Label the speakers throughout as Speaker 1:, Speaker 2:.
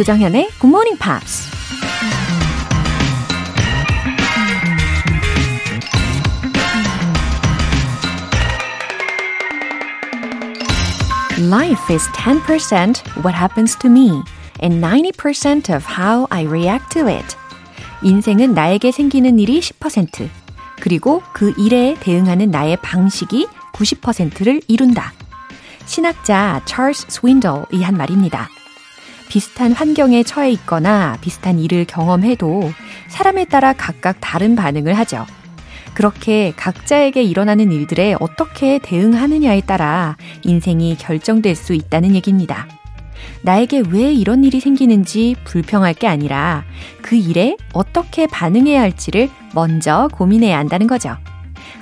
Speaker 1: 조정현의 Good Morning Pops. Life is 10% what happens to me and 90% of how I react to it. 인생은 나에게 생기는 일이 10%, 그리고 그 일에 대응하는 나의 방식이 90%를 이룬다. 신학자 찰스 스윈돌이 한 말입니다. 비슷한 환경에 처해 있거나 비슷한 일을 경험해도 사람에 따라 각각 다른 반응을 하죠. 그렇게 각자에게 일어나는 일들에 어떻게 대응하느냐에 따라 인생이 결정될 수 있다는 얘기입니다. 나에게 왜 이런 일이 생기는지 불평할 게 아니라 그 일에 어떻게 반응해야 할지를 먼저 고민해야 한다는 거죠.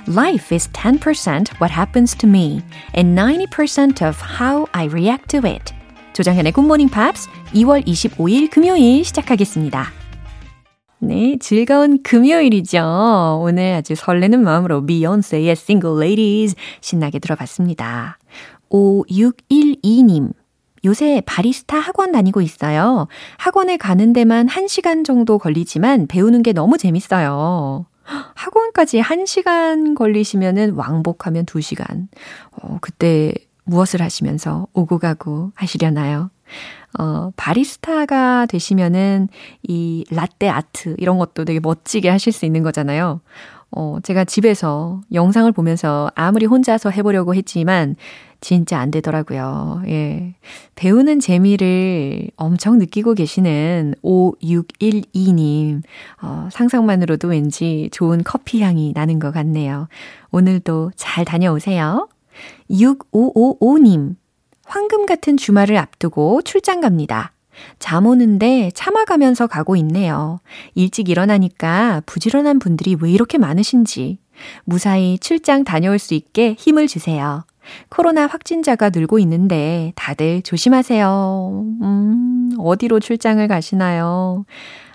Speaker 1: Life is 10% what happens to me and 90% of how I react to it. 조정현의 굿모닝 팝스 2월 25일 금요일 시작하겠습니다. 네, 즐거운 금요일이죠. 오늘 아주 설레는 마음으로 비욘세의 Single Ladies 신나게 들어봤습니다. 5612님. 요새 바리스타 학원 다니고 있어요. 학원에 가는 데만 1시간 정도 걸리지만 배우는 게 너무 재밌어요. 학원까지 1시간 걸리시면은 왕복하면 2시간. 어, 그때 무엇을 하시면서 오고 가고 하시려나요? 어, 바리스타가 되시면은 이 라떼 아트 이런 것도 되게 멋지게 하실 수 있는 거잖아요. 어, 제가 집에서 영상을 보면서 아무리 혼자서 해보려고 했지만 진짜 안 되더라고요. 예. 배우는 재미를 엄청 느끼고 계시는 5612님. 어, 상상만으로도 왠지 좋은 커피 향이 나는 것 같네요. 오늘도 잘 다녀오세요. 6555님. 황금 같은 주말을 앞두고 출장 갑니다. 잠 오는데 참아가면서 가고 있네요. 일찍 일어나니까 부지런한 분들이 왜 이렇게 많으신지. 무사히 출장 다녀올 수 있게 힘을 주세요. 코로나 확진자가 늘고 있는데 다들 조심하세요. 음, 어디로 출장을 가시나요?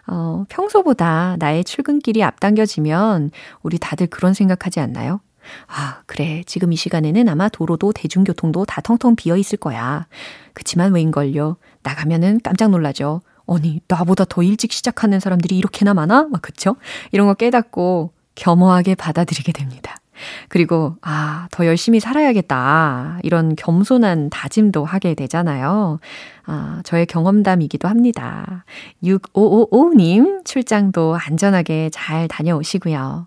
Speaker 1: 어, 평소보다 나의 출근길이 앞당겨지면 우리 다들 그런 생각하지 않나요? 아, 그래. 지금 이 시간에는 아마 도로도 대중교통도 다 텅텅 비어 있을 거야. 그치만 왜인걸요? 나가면은 깜짝 놀라죠. 아니, 나보다 더 일찍 시작하는 사람들이 이렇게나 많아? 막, 그쵸? 이런 거 깨닫고 겸허하게 받아들이게 됩니다. 그리고, 아, 더 열심히 살아야겠다. 이런 겸손한 다짐도 하게 되잖아요. 아, 저의 경험담이기도 합니다. 6555님, 출장도 안전하게 잘 다녀오시고요.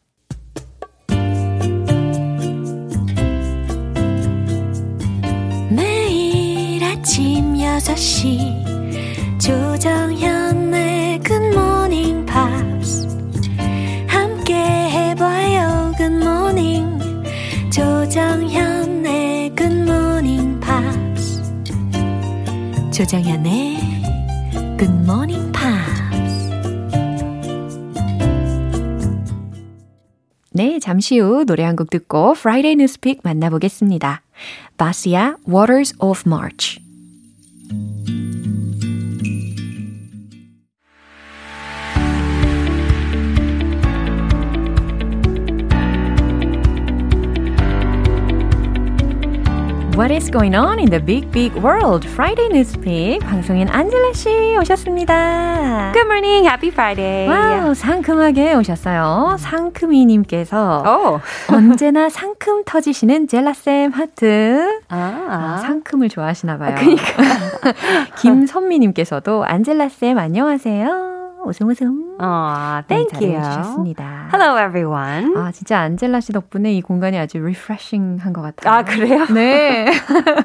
Speaker 1: 아침 6시 조정현의 Good Morning Pops 함께 해봐요 Good Morning 조정현의 Good Morning Pops 조정현의 Good Morning Pops 네, 잠시 후 노래 한 곡 듣고 Friday Newspeak 만나보겠습니다. 바시아 Waters of March What is going on in the big, big world? Friday Newspeak 방송인 안젤라 씨 오셨습니다.
Speaker 2: Good morning, happy Friday.
Speaker 1: 와우, 상큼하게 오셨어요. 상큼이님께서 오. 언제나 상큼 터지시는 젤라 쌤 하트. 아, 아 상큼을 좋아하시나 봐요. 아,
Speaker 2: 그러니까.
Speaker 1: 김선미님께서도 안젤라 쌤 안녕하세요. 웃음 웃음.
Speaker 2: 아, thank you.
Speaker 1: 주셨습니다.
Speaker 2: Hello everyone.
Speaker 1: 아, 진짜 안젤라 씨 덕분에 이 공간이 아주 refreshing 한것 같아요.
Speaker 2: 아, 그래요?
Speaker 1: 네.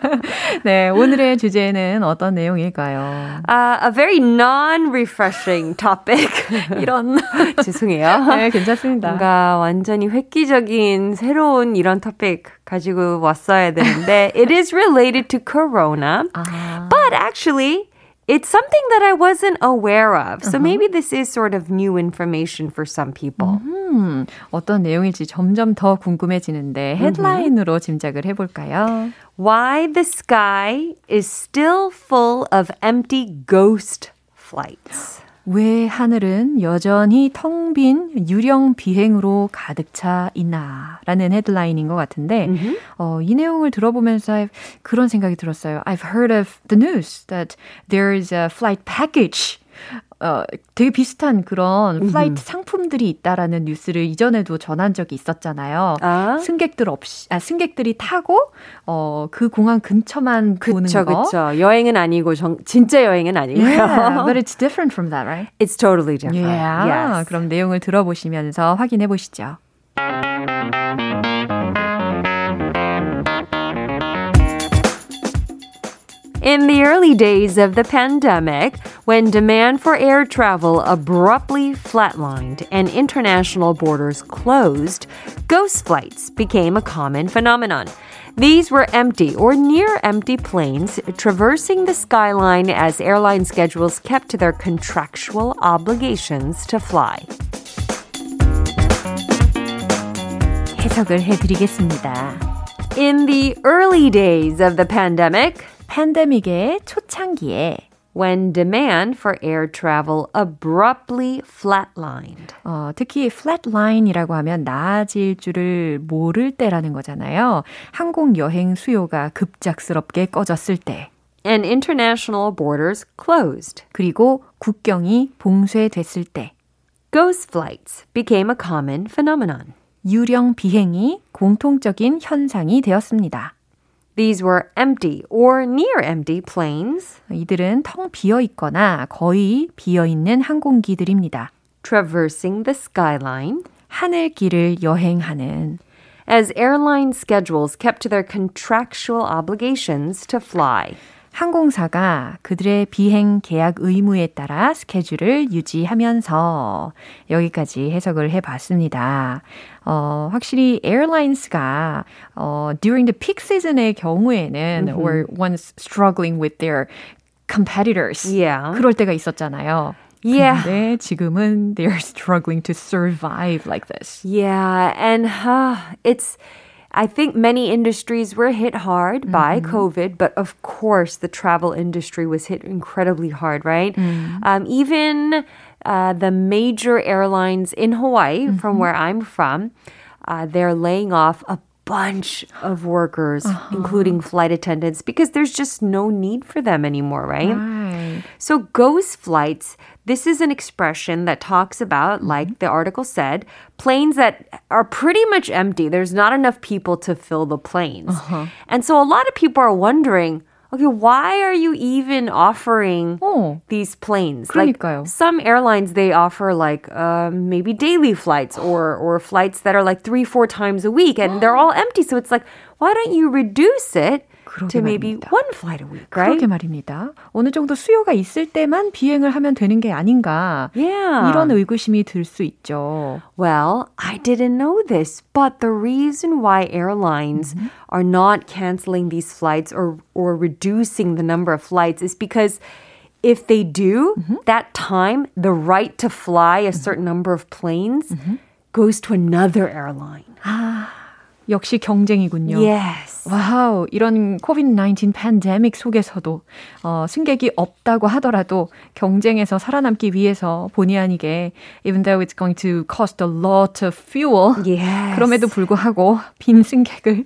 Speaker 1: 네, 오늘의 주제는 어떤 내용일까요?
Speaker 2: Uh, a very non-refreshing topic.
Speaker 1: 이런.
Speaker 2: 죄송해요.
Speaker 1: 네, 괜찮습니다.
Speaker 2: 뭔가 완전히 획기적인 새로운 이런 토픽 가지고 왔어야 되는데 it is related to corona. 아. But actually it's something that I wasn't aware of. So uh-huh. maybe this is sort of new information for some people.
Speaker 1: 음, 어떤 내용일지 점점 더 궁금해지는데 헤드라인으로 짐작을 해볼까요?
Speaker 2: Why the sky is still full of empty ghost flights.
Speaker 1: 왜 하늘은 여전히 텅 빈 유령 비행으로 가득 차 있나? 라는 헤드라인인 것 같은데, mm-hmm. 어, 이 내용을 들어보면서 그런 생각이 들었어요. I've heard of the news that there is a flight package 어, 되게 비슷한 그런 flight 상품들이 있다라는 뉴스를 이전에도 전한 적이 있었잖아요. 아? 승객들 없이, 아, 승객들이 타고, 어, 그 공항 근처만 그쵸, 보는 거.
Speaker 2: 그쵸, 여행은 아니고, 정, 진짜 여행은 아니고요.
Speaker 1: Yeah, but it's different from that, right?
Speaker 2: It's totally different.
Speaker 1: Yeah. Yes. 그럼 내용을 들어보시면서 확인해 보시죠.
Speaker 2: In the early days of the pandemic, when demand for air travel abruptly flatlined and international borders closed, ghost flights became a common phenomenon. These were empty or near empty planes traversing the skyline as airline schedules kept to their contractual obligations to fly.
Speaker 1: 해석을 해드리겠습니다.
Speaker 2: In the early days of the pandemic,
Speaker 1: 팬데믹의 초창기에
Speaker 2: when demand for air travel abruptly flatlined.
Speaker 1: 어, 특히 flatline이라고 하면 나아질 줄을 모를 때라는 거잖아요. 항공 여행 수요가 급작스럽게 꺼졌을 때.
Speaker 2: And international borders closed.
Speaker 1: 그리고 국경이 봉쇄됐을 때.
Speaker 2: Ghost flights became a common phenomenon.
Speaker 1: 유령 비행이 공통적인 현상이 되었습니다.
Speaker 2: These were empty or near empty planes.
Speaker 1: 이들은 텅 비어 있거나 거의 비어 있는 항공기들입니다.
Speaker 2: Traversing the skyline.
Speaker 1: 하늘길을 여행하는
Speaker 2: as airline schedules kept to their contractual obligations to fly.
Speaker 1: 항공사가 그들의 비행 계약 의무에 따라 스케줄을 유지하면서 여기까지 해석을 해봤습니다. 어, 확실히 airlines가 어, during the peak season의 경우에는 mm-hmm. or once struggling with their competitors yeah. 그럴 때가 있었잖아요.
Speaker 2: Yeah.
Speaker 1: 근데 지금은 they're struggling to survive like this.
Speaker 2: Yeah, and uh, it's I think many industries were hit hard mm-hmm. by COVID, but of course the travel industry was hit incredibly hard, right? Mm. Um, even uh, the major airlines in Hawaii, mm-hmm. from where I'm from, uh, they're laying off a bunch of workers, uh-huh. including flight attendants, because there's just no need for them anymore, right?
Speaker 1: right?
Speaker 2: So, ghost flights, this is an expression that talks about, mm-hmm. like the article said, planes that are pretty much empty. There's not enough people to fill the planes. Uh-huh. And so, a lot of people are wondering, okay, why are you even offering oh, these planes?
Speaker 1: 그러니까요.
Speaker 2: Like some airlines, they offer like uh, maybe daily flights or or flights that are like three, four times a week, and they're all empty. So it's like, why don't you reduce it? to maybe 말입니다. one flight a week, right?
Speaker 1: 그러게 말입니다. 어느 정도 수요가 있을 때만 비행을 하면 되는 게 아닌가.
Speaker 2: Yeah.
Speaker 1: 이런 의구심이 들 수 있죠.
Speaker 2: Well, I didn't know this, but the reason why airlines mm-hmm. are not canceling these flights or or reducing the number of flights is because if they do, mm-hmm. that time the right to fly a certain mm-hmm. number of planes mm-hmm. goes to another airline.
Speaker 1: 역시 경쟁이군요.
Speaker 2: Yes.
Speaker 1: 와우, 이런 COVID-19 팬데믹 속에서도 어, 승객이 없다고 하더라도 경쟁에서 살아남기 위해서 본의 아니게 even though it's going to cost a lot of fuel
Speaker 2: yes.
Speaker 1: 그럼에도 불구하고 빈 승객을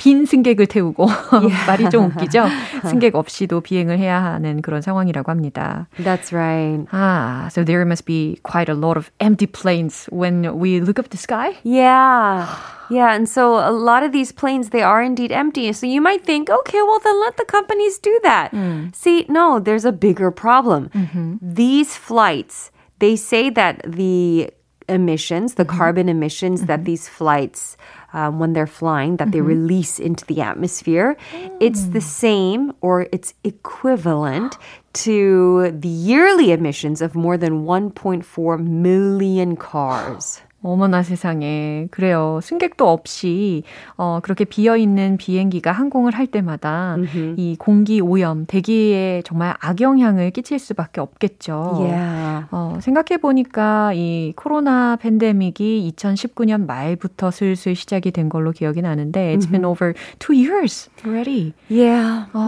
Speaker 1: 빈 승객을 태우고 yeah. 말이 좀 웃기죠. 승객 없이도 비행을 해야 하는 그런 상황이라고 합니다.
Speaker 2: That's right.
Speaker 1: Ah, so there must be quite a lot of empty planes when we look up the sky.
Speaker 2: Yeah. Yeah, and so a lot of these planes they are indeed empty. So you might think, okay, well then let the companies do that. Mm. See, no, there's a bigger problem. Mm-hmm. These flights, they say that the emissions, the mm-hmm. carbon emissions mm-hmm. that these flights um, when they're flying that mm-hmm. they release into the atmosphere. Mm. It's the same or it's equivalent to the yearly emissions of more than 1.4 million cars.
Speaker 1: 어머나 세상에. 그래요. 승객도 없이, 어, 그렇게 비어 있는 비행기가 항공을 할 때마다 mm-hmm. 이 공기 오염, 대기에 정말 악영향을 끼칠 수밖에 없겠죠.
Speaker 2: Yeah.
Speaker 1: 어, 생각해 보니까 이 코로나 팬데믹이 2019년 말부터 슬슬 시작이 된 걸로 기억이 나는데, it's been over two years already.
Speaker 2: Yeah. 어,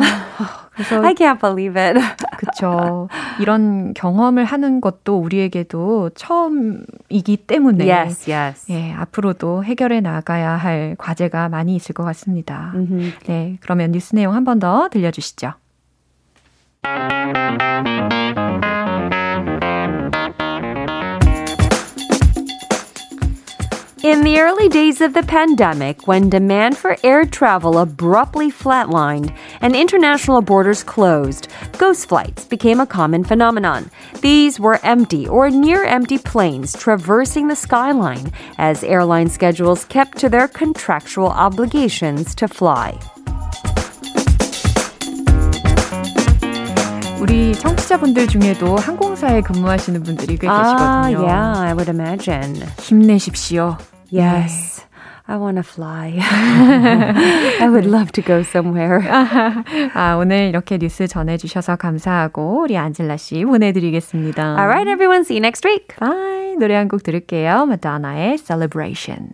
Speaker 2: 그래서 I can't believe it.
Speaker 1: 그쵸. 이런 경험을 하는 것도 우리에게도 처음이기 때문에
Speaker 2: yes, yes.
Speaker 1: 예, 앞으로도 해결해 나가야 할 과제가 많이 있을 것 같습니다. Mm-hmm. 네, 그러면 뉴스 내용 한 번 더 들려주시죠.
Speaker 2: In the early days of the pandemic, when demand for air travel abruptly flatlined and international borders closed, ghost flights became a common phenomenon. These were empty or near empty planes traversing the skyline as airline schedules kept to their contractual obligations to fly.
Speaker 1: 우리 청취자분들 중에도 항공 사에 근무하시는 분들이 꽤 계시거든요.
Speaker 2: Ah, yeah, I would imagine.
Speaker 1: 힘내십시오.
Speaker 2: Yes. I want to fly. I would love to go somewhere.
Speaker 1: 아, 오늘 이렇게 뉴스 전해주셔서 감사하고 우리 안젤라 씨 보내드리겠습니다.
Speaker 2: Alright, everyone. See you next week.
Speaker 1: Bye. 노래 한 곡 들을게요. 마다나의 Celebration.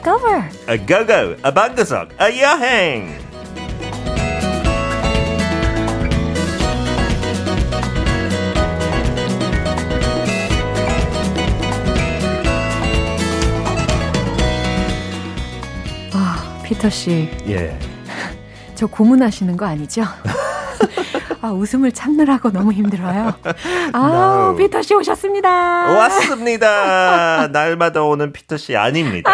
Speaker 1: Discover.
Speaker 3: A go-go, a bangkok, a yahang.
Speaker 1: 아, 피터 씨.
Speaker 3: 예.
Speaker 1: 저 고문하시는 거 아니죠? 아, 웃음을 참느라고 너무 힘들어요. 아, no. 피터 씨 오셨습니다.
Speaker 3: 왔습니다. 날마다 오는 피터 씨 아닙니다.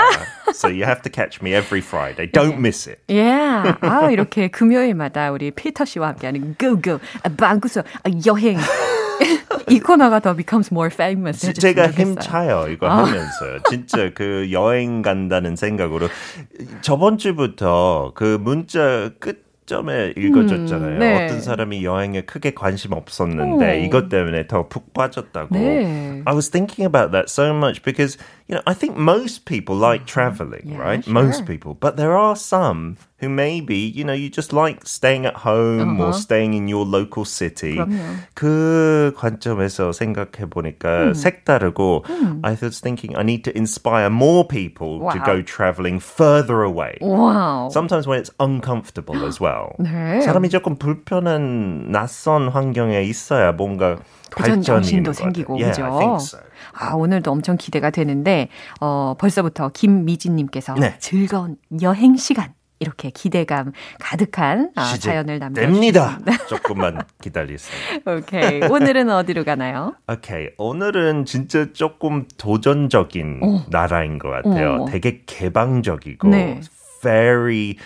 Speaker 3: So you have to catch me every Friday. Don't miss it.
Speaker 1: Yeah. 아, 이렇게 금요일마다 우리 피터 씨와 함께하는 Go Go 방구석 여행. 이 코너가 더 becomes more famous.
Speaker 3: 제가 힘차요 이거 아. 하면서요. 진짜 그 여행 간다는 생각으로 저번 주부터 그 문자 끝 점에 읽어줬잖아요. 음, 네. 어떤 사람이 여행에 크게 관심 없었는데 오. 이것 때문에 더 푹 빠졌다고.
Speaker 1: 네.
Speaker 3: I was thinking about that so much because you know I think most people like traveling, yeah, right?
Speaker 1: Sure.
Speaker 3: Most people, but there are some who maybe you know you just like staying at home uh-huh. or staying in your local city.
Speaker 1: 그럼요.
Speaker 3: 그 관점에서 생각해 보니까 음. 색다르고 음. I was thinking I need to inspire more people wow. to go traveling further away.
Speaker 1: Wow.
Speaker 3: Sometimes when it's uncomfortable as well.
Speaker 1: 네.
Speaker 3: 사람이 조금 불편한 낯선 환경에 있어야 뭔가
Speaker 1: 도전 정신도 생기고
Speaker 3: yeah,
Speaker 1: 그죠?
Speaker 3: So.
Speaker 1: 아 오늘도 엄청 기대가 되는데 어 벌써부터 김미진님께서
Speaker 3: 네.
Speaker 1: 즐거운 여행 시간 이렇게 기대감 가득한 아, 사연을
Speaker 3: 남겨주십니다. 조금만 기다리세요.
Speaker 1: 오케이. 오늘은 어디로 가나요?
Speaker 3: 오케이. 오늘은 진짜 조금 도전적인 오. 나라인 것 같아요. 오. 되게 개방적이고
Speaker 1: 네.
Speaker 3: very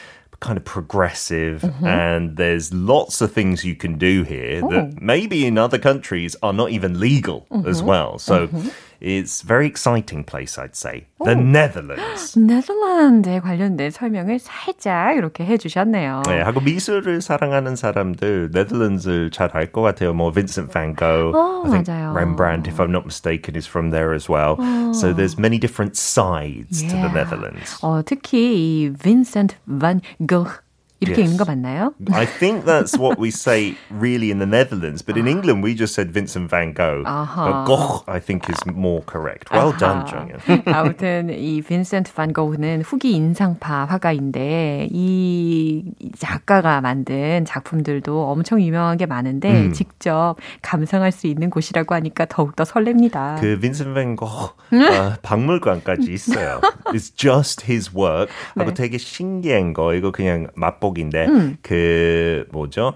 Speaker 3: kind of progressive mm-hmm. and there's lots of things you can do here oh. that maybe in other countries are not even legal mm-hmm. as well. So mm-hmm. it's very exciting place I'd say. The Netherlands.
Speaker 1: 네덜란드에 관련된 설명을 살짝 이렇게 해 주셨네요.
Speaker 3: 네, 하고 미술을 사랑하는 사람들 네덜란드를 잘 알 것 같아요. 뭐 Vincent van Gogh,
Speaker 1: 오,
Speaker 3: I think
Speaker 1: 맞아요.
Speaker 3: Rembrandt if I'm not mistaken is from there as well. 오. So there's many different sides yeah. to the Netherlands.
Speaker 1: 어, 특히 이 Vincent van Gogh 이렇게 yes. 읽는 거 맞나요?
Speaker 3: I think that's what we say really in the Netherlands, but in England we just said Vincent van Gogh. Uh-huh. But Gogh I think is more correct. Well uh-huh. done, 정연.
Speaker 1: 아무튼 이 빈센트 반 고흐는 후기 인상파 화가인데 이 작가가 만든 작품들도 엄청 유명한 게 많은데 음. 직접 감상할 수 있는 곳이라고 하니까 더욱더 설렙니다.
Speaker 3: 그 빈센트 반 고흐 어, 박물관까지 있어요. It's just his work. 네. 하고 되게 신기한 거 이거 그냥 맛보 기인데 음. 그 뭐죠?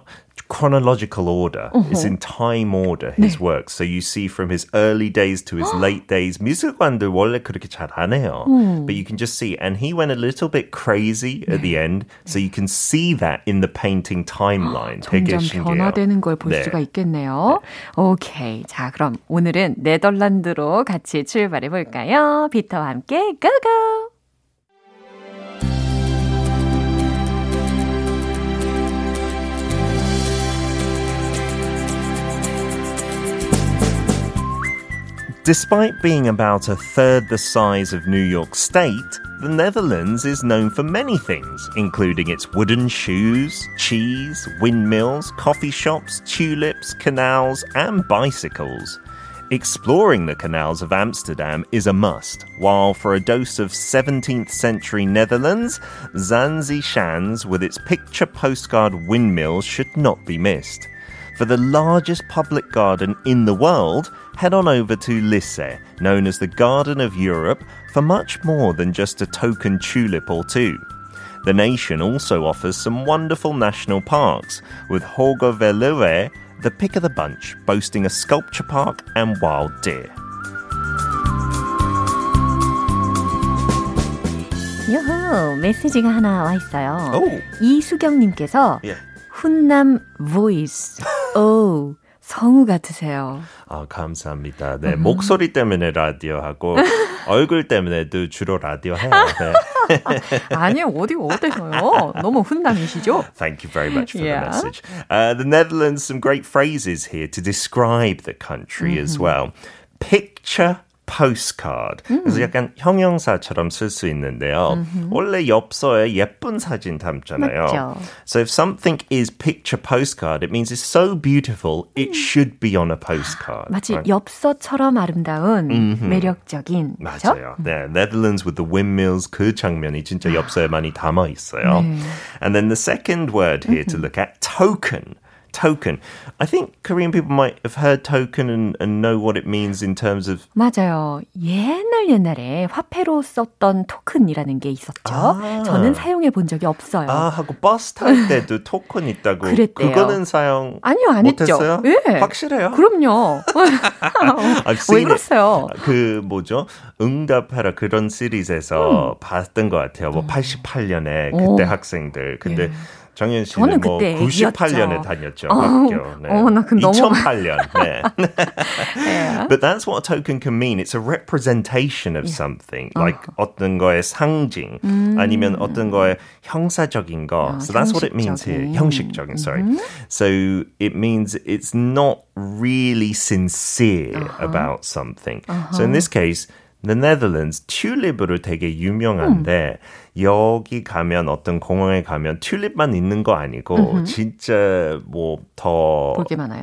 Speaker 3: chronological order. Uh-huh. It's in time order, his 네. work. So you see from his early days to his late days. 미술관들 원래 그렇게 잘 안 해요. 음. But you can just see. And he went a little bit crazy at the end. So you can see that in the painting timeline.
Speaker 1: 되게 신기해요. 변화되는 걸 볼 네. 수가 있겠네요. 네. 오케이. 자, 그럼 오늘은 네덜란드로 같이 출발해 볼까요? 비터와 함께 고고!
Speaker 3: Despite being about a third the size of New York State, the Netherlands is known for many things, including its wooden shoes, cheese, windmills, coffee shops, tulips, canals, and bicycles. Exploring the canals of Amsterdam is a must, while for a dose of 17th century Netherlands, Zanzi Shans with its picture postcard windmills should not be missed. For the largest public garden in the world, head on over to Lisse, known as the Garden of Europe, for much more than just a token tulip or two. The nation also offers some wonderful national parks, with Hogerveluwe, the pick of the bunch, boasting a sculpture park and wild deer.
Speaker 1: 요호, 메시지가 하나 와 있어요. 오. 이수경님께서 yeah. 훈남 보이스. 오, 성우 같으세요.
Speaker 3: 아, 감사합니다. 네, 목소리 때문에 라디오 하고 얼굴 때문에도 주로 라디오 해요. 네.
Speaker 1: 아니요, 어디 어때서요? 너무 훈남이시죠?
Speaker 3: Thank you very much for yeah. the message. Uh, the Netherlands, some great phrases here to describe the country mm-hmm. as well. Picture postcard. 음. 그래서 약간 형용사처럼 쓸 수 있는데요. 음흠. 원래 엽서에 예쁜 사진 담잖아요. 맞죠. So if something is picture postcard, it means it's so beautiful, it 음. should be on a postcard.
Speaker 1: 마치 right? 엽서처럼 아름다운 음흠. 매력적인.
Speaker 3: 맞아요. 네, Netherlands with the windmills 그 장면이 진짜 엽서에 많이 담아 있어요. 네. And then the second word here to look at, token. Token. I think Korean people might have heard token and, and know what it means in terms of.
Speaker 1: 맞아요. 옛날 옛날에 화폐로 썼던 토큰이라는 게 있었죠. 아. 저는 사용해 본 적이 없어요.
Speaker 3: 아 하고 버스 탈 때도 토큰 있다고. 그랬대요. 그거는 사용
Speaker 1: 아니요 안?
Speaker 3: 했죠. 예. 확실해요?
Speaker 1: 그럼요. 왜 그랬어요?
Speaker 3: 그 뭐죠? 응답하라 그런 시리즈에서 음. 봤던 것 같아요. 뭐 88년에 그때 오. 학생들. 근데 예. 정현 씨는 저는 뭐 그때 98년에 다녔죠 어, 학교. 네. 어, 나그 2008년. 네. yeah. But that's what a token can mean. It's a representation of yeah. something, like uh. 어떤 거의 상징, 음. 아니면 어떤 거의 형사적인 거. Uh, so that's what it means here. 형식적인, sorry. Mm-hmm. So it means it's not really sincere uh-huh. about something. Uh-huh. So in this case, the Netherlands 튤립으로 되게 유명한데 음. 여기 가면 어떤 공항에 가면 튤립만 있는 거 아니고 음흠. 진짜 뭐더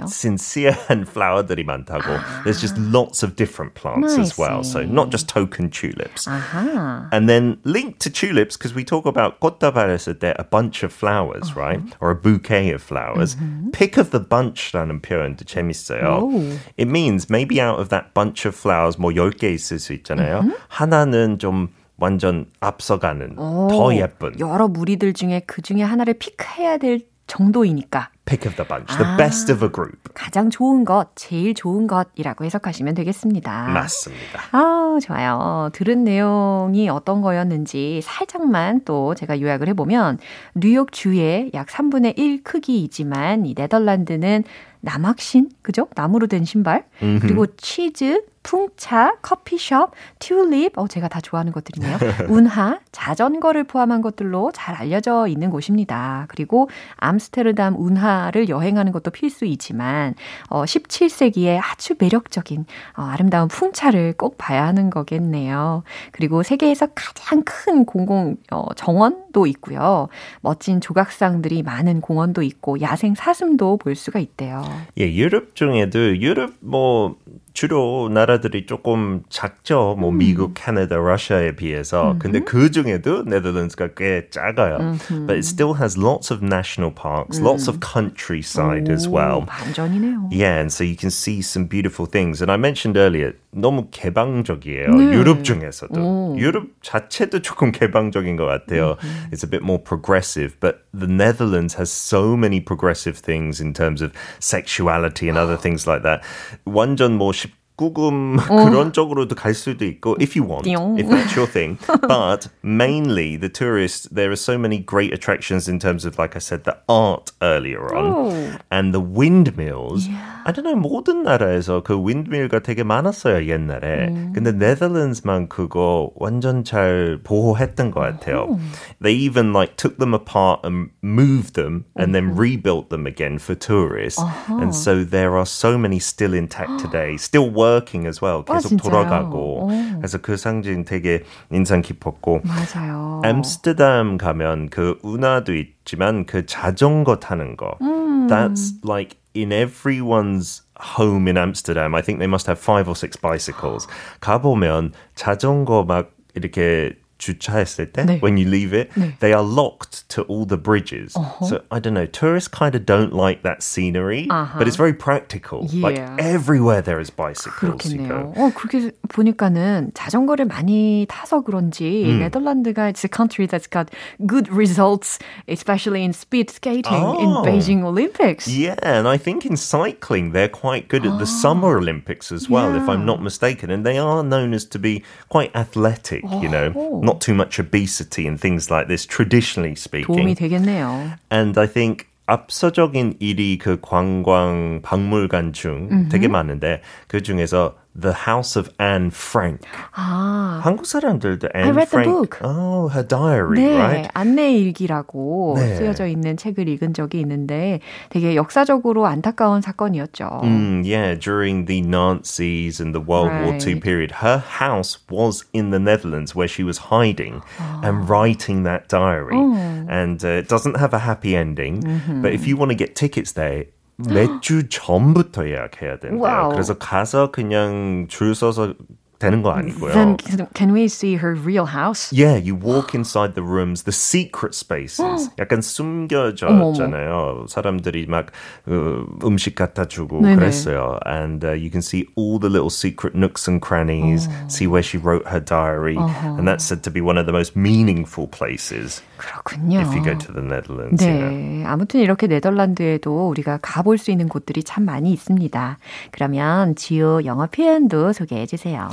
Speaker 3: sincere한 flower들이 많다고. 아. There's just lots of different plants as well. So not just token tulips. 아하. And then linked to tulips because we talk about 꽃다발 했을 때 a bunch of flowers, uh-huh. right? Or a bouquet of flowers. Mm-hmm. Pick of the bunch라는 표현도 재밌어요. 오. It means maybe out of that bunch of flowers 뭐 10개 있을 수 있잖아요. Mm-hmm. 하나는 좀 완전 앞서가는 오, 더 예쁜
Speaker 1: 여러 무리들 중에 그 중에 하나를 픽해야 될 정도이니까
Speaker 3: pick of the bunch, the 아, best of a group.
Speaker 1: 가장 좋은 것, 제일 좋은 것이라고 해석하시면 되겠습니다.
Speaker 3: 맞습니다.
Speaker 1: 아, 좋아요. 들은 내용이 어떤 거였는지 살짝만 또 제가 요약을 해보면 뉴욕 주의 약 3분의 1 크기이지만 이 네덜란드는 남학신, 그죠? 나무로 된 신발, 그리고 치즈, 풍차, 커피숍, 튤립, 어, 제가 다 좋아하는 것들이네요. 운하, 자전거를 포함한 것들로 잘 알려져 있는 곳입니다. 그리고 암스테르담 운하를 여행하는 것도 필수이지만, 어, 17세기에 아주 매력적인, 어, 아름다운 풍차를 꼭 봐야 하는 거겠네요. 그리고 세계에서 가장 큰 공공, 어, 정원도 있고요. 멋진 조각상들이 많은 공원도 있고, 야생 사슴도 볼 수가 있대요.
Speaker 3: 예, 유럽 중에도 유럽 뭐 주로 나라들이 조금 작죠. 뭐 음. 미국, 캐나다, 러시아에 비해서. 음흠. 근데 그 중에도 네덜란드가 꽤 작아요. 음흠. But it still has lots of national parks, 음. lots of countryside 오, as well.
Speaker 1: 반전이네요.
Speaker 3: Yeah, and so you can see some beautiful things. And I mentioned earlier, 너무 개방적이에요. 네. 유럽 중에서도. 오. 유럽 자체도 조금 개방적인 것 같아요. 음흠. It's a bit more progressive, but the Netherlands has so many progressive things in terms of sexuality and other things like that. 완전 뭐 꾸금 그런 쪽으로도 갈 수도 있고 if you want, if that's your thing. But mainly the tourists, there are so many great attractions in terms of, like I said, the art earlier on oh. and the windmills. Yeah. I don't know 모든 나라에서 그 windmill가 되게 많았어요 옛날에. 음. 근데 네덜란드만 그거 완전 잘 보호했던 것 같아요. Oh. They even like took them apart and moved them and then rebuilt them again for tourists. Uh-huh. And so there are so many still intact today, still working as well. 계속 아, 돌아가고. 오. 그래서 그 상징 되게 인상 깊었고.
Speaker 1: 맞아요.
Speaker 3: 암스테르담 가면 그 운하도 있지만 그 자전거 타는 거. 음. That's like in everyone's home in Amsterdam. I think they must have five or six bicycles. 가보면 자전거 막 이렇게 주차했을 때, 네. when you leave it, 네. they are locked to all the bridges. Uh-huh. So I don't know, tourists kind of don't like that scenery, uh-huh. but it's very practical. Yeah. Like everywhere there is bicycles.
Speaker 1: 그렇겠네요. 어, 그렇게 보니까는 자전거를 많이 타서 그런지 음. 네덜란드가 it's a country that's got good results, especially in speed skating oh. in Beijing Olympics.
Speaker 3: Yeah, and I think in cycling they're quite good at the Summer Olympics as well, yeah. if I'm not mistaken, and they are known as to be quite athletic, oh. you know. not too much obesity and things like this, traditionally speaking.
Speaker 1: 도움이 되겠네요.
Speaker 3: And I think 앞서적인 일이 그 관광 박물관 중 mm-hmm. 되게 많은데 그 중에서 The House of Anne Frank. 아. 한국 사람들도 Anne
Speaker 1: I read
Speaker 3: Frank.
Speaker 1: the book.
Speaker 3: Oh, her diary,
Speaker 1: 네,
Speaker 3: right?
Speaker 1: 안내 일기라고 네. 쓰여져 있는 책을 읽은 적이 있는데 되게 역사적으로 안타까운 사건이었죠.
Speaker 3: Mm, yeah, during the Nazis and the World right. War II period, her house was in the Netherlands where she was hiding oh. and writing that diary. Oh. And uh, it doesn't have a happy ending, mm-hmm. but if you want to get tickets there, 몇 주 전부터 예약해야 된대요. 와우. 그래서 가서 그냥 줄 서서 되는 거 아니고요.
Speaker 1: Then can we see her real house?
Speaker 3: Yeah, you walk inside the rooms, the secret spaces. 약간 숨겨져잖아요. 사람들이 막 어, 음식 갖다 주고 네네. 그랬어요. And uh, you can see all the little secret nooks and crannies, 어. see where she wrote her diary. 어허. And that's said to be one of the most meaningful places.
Speaker 1: 그렇군요.
Speaker 3: If you go to the Netherlands.
Speaker 1: 네.
Speaker 3: You know.
Speaker 1: 아무튼 이렇게 네덜란드에도 우리가 가볼 수 있는 곳들이 참 많이 있습니다. 그러면 지요 영어 표현도 소개해 주세요.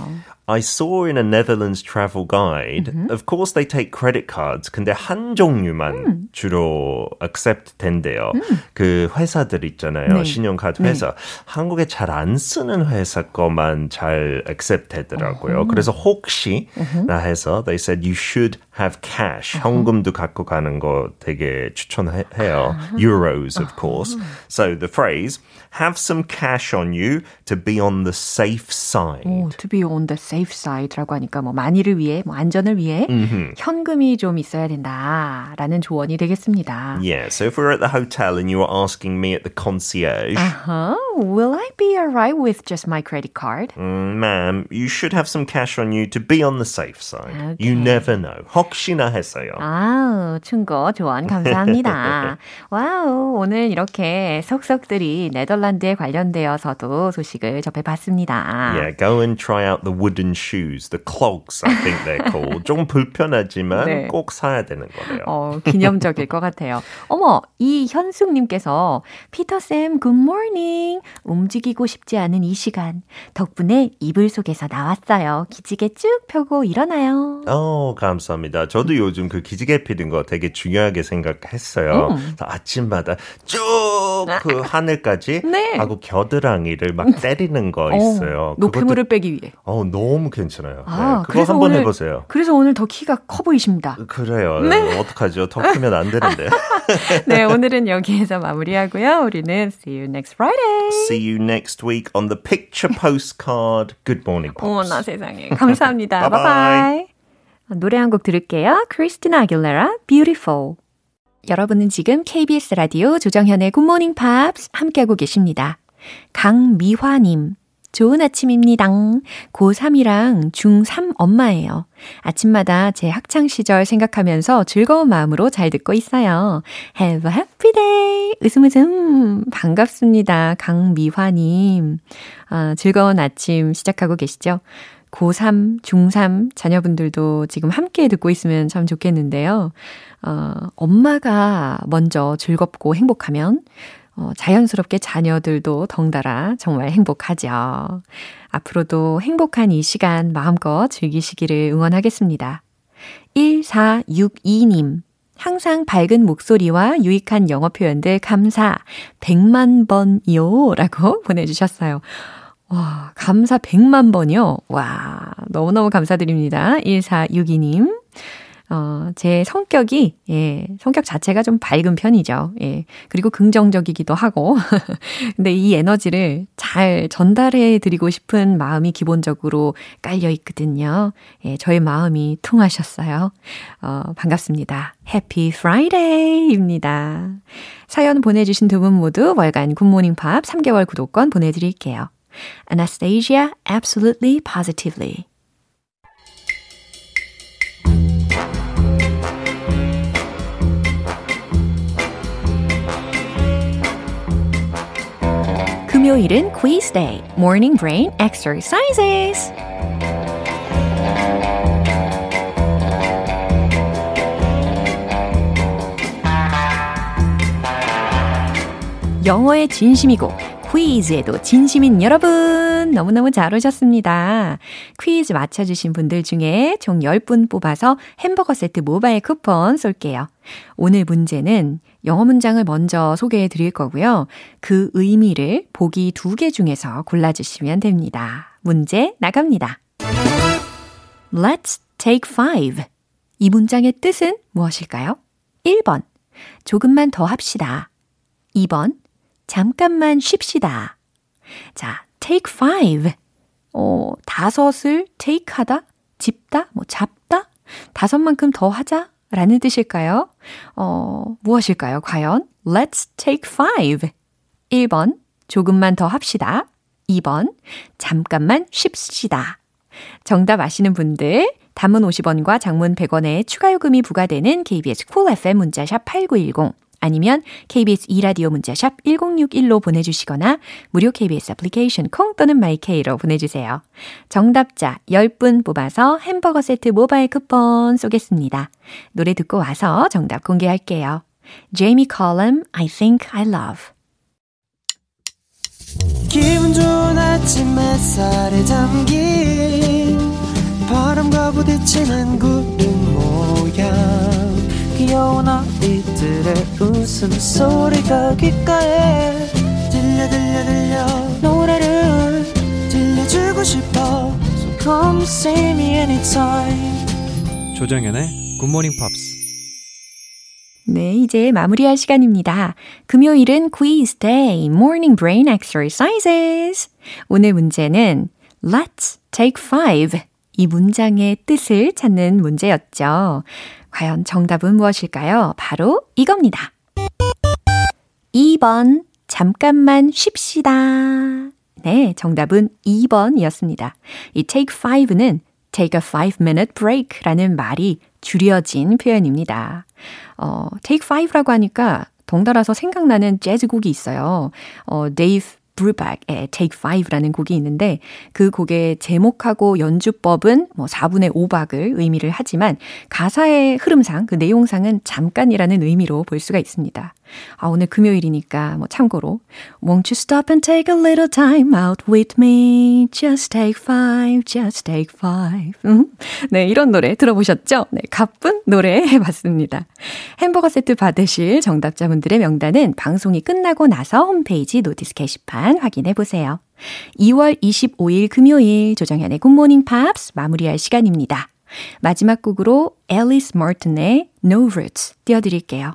Speaker 3: I saw in a Netherlands travel guide, mm-hmm. of course they take credit cards. 근데 한 종류만 음. 주로 accept 된대요. 음. 그 회사들 있잖아요. 네. 신용카드 회사. 네. 한국에 잘 안 쓰는 회사 거만 잘 accept 되더라고요. uh-huh. 그래서 혹시 uh-huh. 나 해서 they said you should have cash. Uh-huh. 현금도 갖고 가는 거 되게 추천해요. Uh-huh. Euros, of course. So the phrase have some cash on you to be on the safe side.
Speaker 1: 오, to be on the safe side라고 하니까 뭐 만일을 위해, 뭐 안전을 위해 mm-hmm. 현금이 좀 있어야 된다라는 조언이 되겠습니다.
Speaker 3: Yeah, so if we're at the hotel and you were asking me at the concierge,
Speaker 1: uh-huh, will I be alright with just my credit card?
Speaker 3: Mm, ma'am, you should have some cash on you to be on the safe side. Okay. You never know. 혹시나 했어요.
Speaker 1: 아, 충고 조언 감사합니다. 와우, 오늘 이렇게 속속들이 네덜 네덜란드에 관련되어서도 소식을 접해봤습니다.
Speaker 3: Yeah, go and try out the wooden shoes, the clogs, I think they're called. 좀 불편하지만 네. 꼭 사야 되는 거예요.
Speaker 1: 어, 기념적일 것 같아요. 어머, 이현숙님께서 피터쌤 굿모닝 움직이고 싶지 않은 이 시간 덕분에 이불 속에서 나왔어요. 기지개 쭉 펴고 일어나요.
Speaker 3: 어, 감사합니다. 저도 요즘 그 기지개 피는 거 되게 중요하게 생각했어요. 음. 아침마다 쭉 그 하늘까지 네. 하고 겨드랑이를 막 때리는 거 어, 있어요.
Speaker 1: 노폐물을 빼기 위해.
Speaker 3: 어, 너무 괜찮아요. 아, 네, 그거 한번 해보세요.
Speaker 1: 그래서 오늘 더 키가 커 보이십니다.
Speaker 3: 그래요. 네. 어떡하죠? 더 크면 안 되는데.
Speaker 1: 네, 오늘은 여기에서 마무리하고요. 우리는 see you next Friday.
Speaker 3: See you next week on the picture postcard. Good morning, Pops.
Speaker 1: 어머나 세상에. 감사합니다. 바이바이. 노래 한 곡 들을게요. 크리스티나 아길레라, Beautiful. 여러분은 지금 KBS 라디오 조정현의 굿모닝 팝스 함께하고 계십니다. 강미화님, 좋은 아침입니다. 고3이랑 중3 엄마예요. 아침마다 제 학창시절 생각하면서 즐거운 마음으로 잘 듣고 있어요. Have a happy day! 웃음 웃음! 반갑습니다. 강미화님. 아, 즐거운 아침 시작하고 계시죠? 고3, 중3 자녀분들도 지금 함께 듣고 있으면 참 좋겠는데요. 어, 엄마가 먼저 즐겁고 행복하면 어, 자연스럽게 자녀들도 덩달아 정말 행복하죠. 앞으로도 행복한 이 시간 마음껏 즐기시기를 응원하겠습니다. 1462님. 항상 밝은 목소리와 유익한 영어 표현들 감사 100만 번요 라고 보내주셨어요. 와, 감사 100만 번이요? 와, 너무너무 감사드립니다. 1462님. 어, 제 성격이, 예, 성격 자체가 좀 밝은 편이죠. 예, 그리고 긍정적이기도 하고. 근데 이 에너지를 잘 전달해 드리고 싶은 마음이 기본적으로 깔려 있거든요. 예, 저의 마음이 통하셨어요. 어, 반갑습니다. Happy Friday입니다. 사연 보내주신 두 분 모두 월간 굿모닝 팝스 3개월 구독권 보내드릴게요. Anastasia, absolutely positively. 금요일은 quiz day, morning brain exercises. 영어의 진심이고 퀴즈에도 진심인 여러분 너무너무 잘 오셨습니다. 퀴즈 맞춰주신 분들 중에 총 10분 뽑아서 햄버거 세트 모바일 쿠폰 쏠게요. 오늘 문제는 영어 문장을 먼저 소개해 드릴 거고요. 그 의미를 보기 두 개 중에서 골라주시면 됩니다. 문제 나갑니다. Let's take five. 이 문장의 뜻은 무엇일까요? 1번. 조금만 더 합시다. 2번. 잠깐만 쉽시다. 자, take five. 어, 다섯을 take 하다, 집다, 뭐 잡다, 다섯만큼 더 하자 라는 뜻일까요? 어, 무엇일까요, 과연? Let's take five. 1번, 조금만 더 합시다. 2번, 잠깐만 쉽시다. 정답 아시는 분들, 단문 50원과 장문 100원의 추가 요금이 부과되는 KBS 쿨 cool FM 문자샵 8910 아니면 KBS 2라디오 문자샵 1061로 보내주시거나 무료 KBS 애플리케이션 콩 또는 마이케이로 보내주세요. 정답자 10분 뽑아서 햄버거 세트 모바일 쿠폰 쏘겠습니다. 노래 듣고 와서 정답 공개할게요. 제이미 컬럼 I think I love 기분 좋은 아침 햇살에 담긴 바람과 부딪히는 구름 모양 귀여운 아이들의 웃음소리가 귓가에 들려 들려 들려 노래를 들려주고 싶어 So come see me anytime 조정연의 굿모닝 팝스 네, 이제 마무리할 시간입니다. 금요일은 quiz day, morning brain exercises. 오늘 문제는 Let's take five. 이 문장의 뜻을 찾는 문제였죠. 과연 정답은 무엇일까요? 바로 이겁니다. 2번, 잠깐만 쉽시다. 네, 정답은 2번이었습니다. 이 take five는 take a five minute break 라는 말이 줄여진 표현입니다. 어, take five라고 하니까 덩달아서 생각나는 재즈곡이 있어요. 어, 데이브 Brubeck의 Take 5라는 곡이 있는데 그 곡의 제목하고 연주법은 뭐 4분의 5박을 의미를 하지만 가사의 흐름상 그 내용상은 잠깐이라는 의미로 볼 수가 있습니다. 아, 오늘 금요일이니까 뭐 참고로 Won't you stop and take a little time out with me? Just take five, just take five. 음? 네, 이런 노래 들어보셨죠? 네, 가쁜 노래 해봤습니다. 햄버거 세트 받으실 정답자분들의 명단은 방송이 끝나고 나서 홈페이지 notice 게시판 확인해 보세요. 2월 25일 금요일 조정현의 굿모닝 팝스 마무리할 시간입니다. 마지막 곡으로 앨리스 머튼의 No Roots 띄워드릴게요.